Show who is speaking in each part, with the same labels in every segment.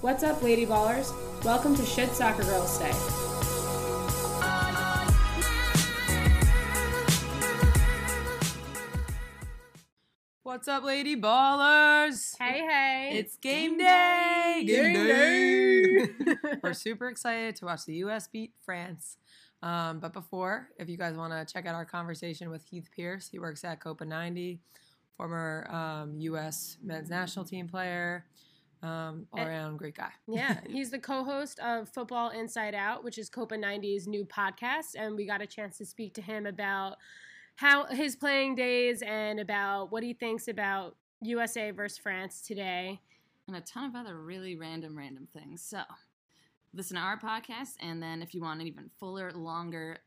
Speaker 1: What's up, Lady Ballers? Welcome to Shit Soccer Girls Say?
Speaker 2: What's up, lady ballers?
Speaker 1: Hey, hey.
Speaker 2: It's game day!
Speaker 1: Game
Speaker 2: day! We're super excited to watch the U.S. beat France. Um, but before, if you guys want to check out our conversation with Heath Pearce, he works at Copa 90, former um, U.S. men's national team player, um, all
Speaker 1: And-
Speaker 2: around great guy.
Speaker 1: Yeah, he's the co-host of Football Inside Out, which is Copa 90's new podcast, and we got a chance to speak to him about how his playing days and about what he thinks about USA versus France today.
Speaker 3: and a ton of other really random, random things. So, listen to our podcast, and then if you want an even fuller, longer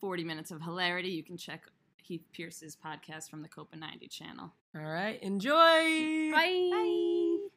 Speaker 3: 40 minutes of hilarity, you can check Heath Pearce's podcast from the Copa 90 channel.
Speaker 2: All right, enjoy!
Speaker 1: Bye.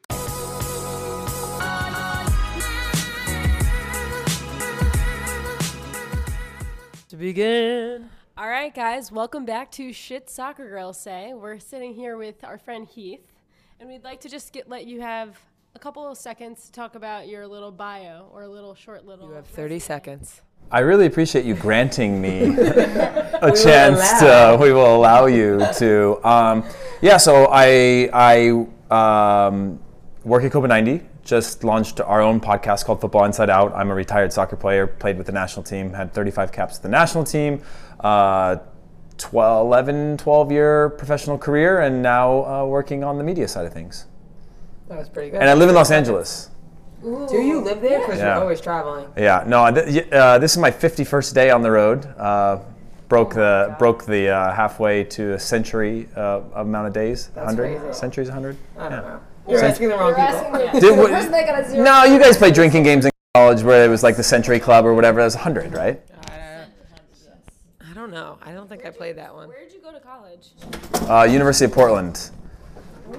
Speaker 2: To begin.
Speaker 1: All right, guys, welcome back to Shit Soccer Girls Say. We're sitting here with our friend Heath, and we'd like to just get let you have a couple of seconds to talk about your little bio or a little short little.
Speaker 2: You have 30 seconds.
Speaker 4: I really appreciate you granting me a chance to. We will allow you to. Um, yeah, so I I um, work at Copa 90. Just launched our own podcast called Football Inside Out. I'm a retired soccer player. Played with the national team. Had 35 caps with the national team. Uh, 12, 11, 12 year professional career, and now uh, working on the media side of things.
Speaker 2: That was pretty good.
Speaker 4: And I live in Los Angeles.
Speaker 2: Do you live there? Because
Speaker 4: Yeah.
Speaker 2: you're always traveling.
Speaker 4: Yeah, no, th- uh, this is my 51st day on the road. Uh, broke the broke the uh, halfway to a century uh, amount of days.
Speaker 2: That's
Speaker 4: 100
Speaker 2: crazy.
Speaker 4: centuries, 100.
Speaker 2: I don't
Speaker 4: Yeah.
Speaker 2: know. You're
Speaker 4: Sen-
Speaker 2: asking the wrong people.
Speaker 4: Did, what- no, you guys played drinking games in college where it was like the Century Club or whatever. That was 100, right?
Speaker 2: I don't know. I don't think I played that one.
Speaker 1: Where did you go to college?
Speaker 4: Uh, University of Portland.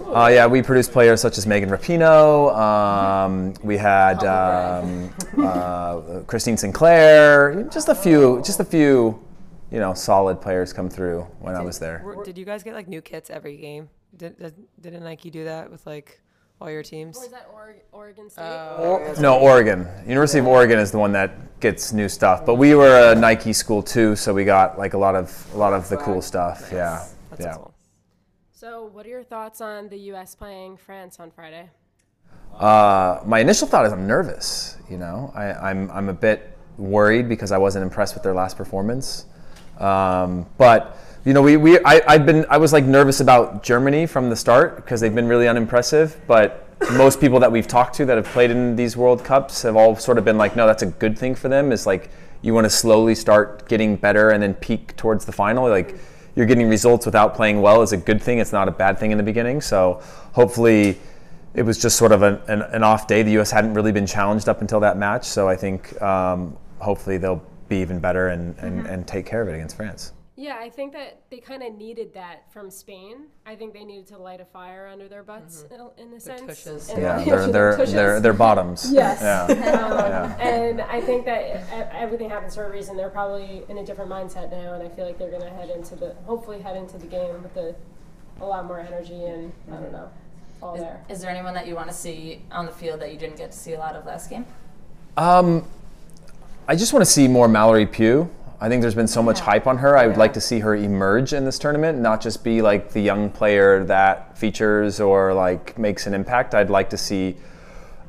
Speaker 4: Uh, yeah, we produced players such as Megan Rapinoe. Um, we had um, uh, Christine Sinclair. Just a few, just a few, you know, solid players come through when I was there.
Speaker 2: Were- Did you guys get like new kits every game? Did, did, didn't Nike do that with like all your teams?
Speaker 1: Or is that Oreg- Oregon State?
Speaker 2: Oh,
Speaker 4: No, Oregon. University of Oregon is the one that gets new stuff. But we were a Nike school too, so we got like a lot of a lot of the cool stuff. Yeah,
Speaker 2: That's
Speaker 4: yeah.
Speaker 2: cool.
Speaker 1: So, what are your thoughts on the U.S. playing France on Friday?
Speaker 4: Uh, my initial thought is I'm nervous. You know, I, I'm I'm a bit worried because I wasn't impressed with their last performance. Um, but you know, we, we I, I've been I was like nervous about Germany from the start because they've been really unimpressive. But most people that we've talked to that have played in these World Cups have all sort of been like, no, that's a good thing for them. Is like you want to slowly start getting better and then peak towards the final. Like you're getting results without playing well is a good thing. It's not a bad thing in the beginning. So hopefully it was just sort of an, an, an off day. The U.S. hadn't really been challenged up until that match, so I think um, hopefully they'll be even better and, and, and take care of it against France.
Speaker 1: Yeah, I think that they kind of needed that from Spain. I think they needed to light a fire under their butts in, in a sense.
Speaker 2: tushes.
Speaker 1: And-
Speaker 4: Yeah, they're they're
Speaker 1: tushes.
Speaker 4: they're, they're bottoms.
Speaker 1: Yes.
Speaker 4: Yeah.
Speaker 1: Um, And I think that e- everything happens for a reason. They're probably in a different mindset now, and I feel like they're going to head into the hopefully head into the game with a, a lot more energy and I don't know, all
Speaker 5: Is,
Speaker 1: there.
Speaker 5: is there anyone that you want to see on the field that you didn't get to see a lot of last game?
Speaker 4: Um, I just want to see more Mallory Pugh. I think there's been so much hype on her. I would like to see her emerge in this tournament, not just be like the young player that features or like makes an impact. I'd like to see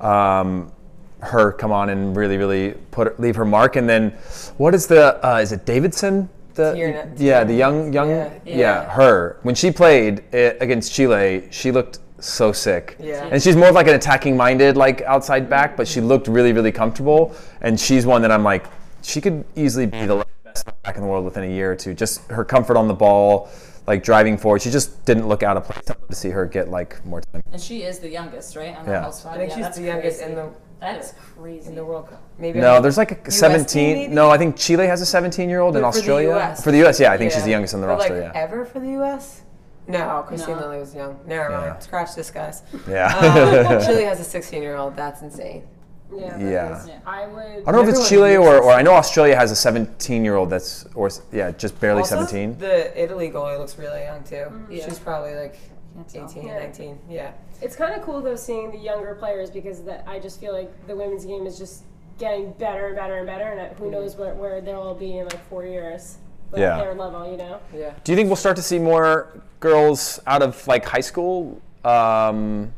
Speaker 4: um, her come on and really, really put leave her mark. And then, what is the uh, is it Davidson? The,
Speaker 2: Tierna-
Speaker 4: yeah, the young young
Speaker 2: Yeah.
Speaker 4: yeah,
Speaker 5: Yeah.
Speaker 4: her when she played uh, against Chile, she looked so sick.
Speaker 2: Yeah.
Speaker 4: And she's more of like an attacking minded like outside back, but she looked really really comfortable. And she's one that I'm like, she could easily be the mm. best back in the world within a year or two. Just her comfort on the ball, like driving forward. She just didn't look out of place. I'd love to see her get like more time.
Speaker 5: And she is the youngest, right? On the
Speaker 4: Yeah.
Speaker 5: whole squad?
Speaker 2: I think
Speaker 5: Yeah,
Speaker 2: she's
Speaker 5: that's
Speaker 2: the youngest
Speaker 5: crazy.
Speaker 2: in the
Speaker 5: That is crazy.
Speaker 2: in the World Cup. Maybe
Speaker 4: No,
Speaker 2: on-
Speaker 4: there's like a
Speaker 2: US
Speaker 4: 17.
Speaker 2: maybe?
Speaker 4: no, I think Chile has a 17 year old in
Speaker 2: For the
Speaker 4: Australia.
Speaker 2: US.
Speaker 4: For the US, yeah, I think she's the youngest on the
Speaker 2: But,
Speaker 4: roster.
Speaker 2: like,
Speaker 4: yeah.
Speaker 2: ever for the U.S. No, Kristine
Speaker 5: No.
Speaker 2: Lilly was young. Never mind.
Speaker 4: Yeah.
Speaker 2: Scratch this, guys.
Speaker 4: Yeah.
Speaker 2: Um, Chile has a 16 year old. That's insane.
Speaker 1: Yeah.
Speaker 4: Yeah.
Speaker 1: is- I would.
Speaker 4: I don't know if it's Chile or, or I know Australia has a 17 year old that's or yeah just barely
Speaker 2: Also,
Speaker 4: 17.
Speaker 2: The Italy goalie looks really young too.
Speaker 5: Yeah.
Speaker 2: She's probably like
Speaker 5: Can't
Speaker 2: 18,
Speaker 1: Yeah.
Speaker 2: 19. Yeah.
Speaker 1: It's kind of cool though seeing the younger players because that I just feel like the women's game is just getting better and better and better, and who knows where, where they'll all be in like four years. Like
Speaker 4: Yeah.
Speaker 1: Their level, you know.
Speaker 2: Yeah.
Speaker 4: Do you think we'll start to see more girls out of like high school? Um,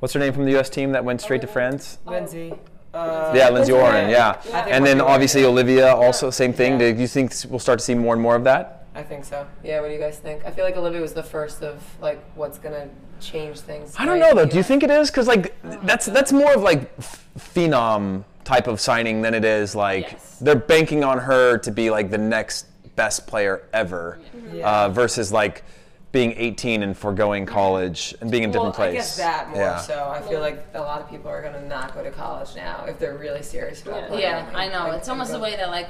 Speaker 4: what's her name from the U.S. team that went straight to France?
Speaker 2: Lindsey. Uh,
Speaker 4: Yeah, Lindsey
Speaker 1: Lindsey
Speaker 4: Horan.
Speaker 1: Horan.
Speaker 4: Yeah,
Speaker 1: Yeah.
Speaker 4: And then
Speaker 2: we'll
Speaker 4: obviously
Speaker 2: right.
Speaker 4: Olivia also same thing.
Speaker 2: Yeah.
Speaker 4: Do you think we'll start to see more and more of that?
Speaker 2: I think so. Yeah, what do you guys think? I feel like Olivia was the first of like what's gonna change things.
Speaker 4: I don't know though. Do you think it is? Because like that's that's more of like f- phenom type of signing than it is like
Speaker 3: Yes.
Speaker 4: they're banking on her to be like the next best player ever,
Speaker 2: Yeah.
Speaker 4: uh, versus like being 18 and foregoing college and being in a
Speaker 2: well,
Speaker 4: different place.
Speaker 2: I guess that more
Speaker 4: Yeah.
Speaker 2: so. I feel like a lot of people are gonna not go to college now if they're really serious about
Speaker 1: Yeah.
Speaker 2: playing.
Speaker 3: Yeah,
Speaker 2: and-
Speaker 3: I know.
Speaker 2: and-
Speaker 3: It's almost the way that like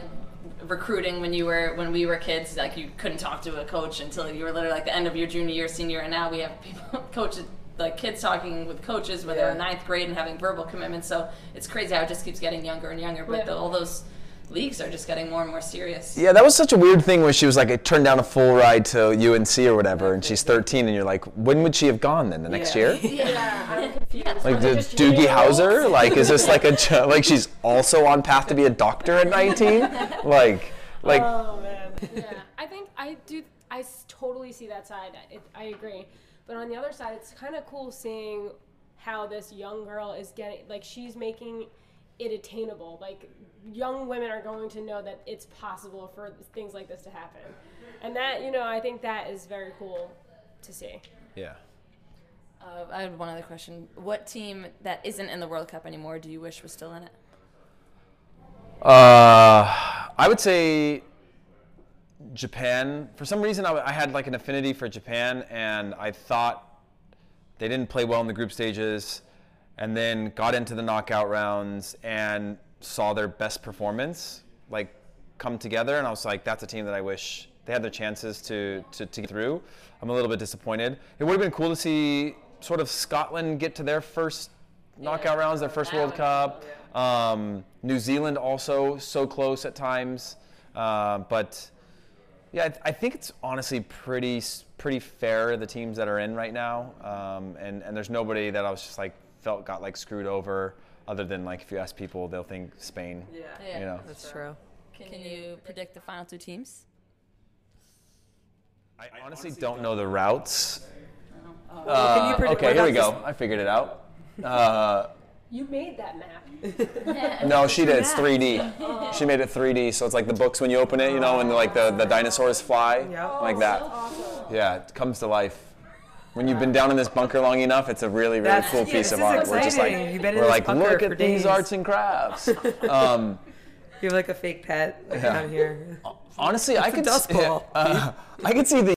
Speaker 3: recruiting when you were when we were kids, like you couldn't talk to a coach until you were literally like the end of your junior year, senior, and now we have people coaches like kids talking with coaches when they're in ninth grade and having verbal commitments. So it's crazy how it just keeps getting younger and younger. But
Speaker 1: Yeah.
Speaker 3: the, all those leagues are just getting more and more serious.
Speaker 4: Yeah, that was such a weird thing where she was like, I turned down a full ride to UNC or whatever, and she's 13, and you're like, when would she have gone then? The next
Speaker 2: Yeah.
Speaker 4: year?
Speaker 1: Yeah, I'm.
Speaker 4: Like
Speaker 1: Are
Speaker 4: the Doogie
Speaker 1: junior Howser?
Speaker 4: Like, is this like a like she's also on path to be a doctor at 19? Like, like
Speaker 1: oh man. Yeah, I think I do. I totally see that side. It, I agree, but on the other side, it's kind of cool seeing how this young girl is getting like she's making it attainable. Like young women are going to know that it's possible for things like this to happen, and that you know I think that is very cool to see.
Speaker 4: yeah.
Speaker 3: Uh, I have one other question. What team that isn't in the World Cup anymore do you wish was still in it?
Speaker 4: Uh, I would say Japan. For some reason, I, w- I had like an affinity for Japan, and I thought they didn't play well in the group stages, and then got into the knockout rounds and saw their best performance like come together, and I was like, that's a team that I wish they had their chances to to, to get through. I'm a little bit disappointed. It would have been cool to see sort of Scotland get to their first knockout rounds, their first
Speaker 3: that
Speaker 4: World Cup. Um, New Zealand also so close at times, uh, but yeah, I, I think it's honestly pretty pretty fair the teams that are in right now, um, and and there's nobody that I was just like felt got like screwed over, other than like if you ask people, they'll think Spain.
Speaker 2: Yeah.
Speaker 3: Yeah.
Speaker 4: You know,
Speaker 2: That's true.
Speaker 3: Can, you predict the final two teams?
Speaker 4: I honestly don't know the routes.
Speaker 2: Can you
Speaker 4: Uh,
Speaker 2: predict-
Speaker 4: okay, here we go. I figured it out. Uh,
Speaker 1: You made that map.
Speaker 4: no, she did. It's 3D. She made it 3D, so it's like the books when you open it, you know, and like the, the dinosaurs fly,
Speaker 2: Yeah.
Speaker 4: like that. Yeah, it comes to life. When you've been down in this bunker long enough, it's a really, really
Speaker 2: That's-
Speaker 4: cool
Speaker 2: yeah,
Speaker 4: piece of art. We're just like.
Speaker 2: You've been
Speaker 4: we're like, look at these arts and crafts. Um,
Speaker 2: You have like a fake pet like,
Speaker 4: Yeah.
Speaker 2: down here.
Speaker 4: honestly, I
Speaker 2: a
Speaker 4: could
Speaker 2: dust ball.
Speaker 4: uh, I could see the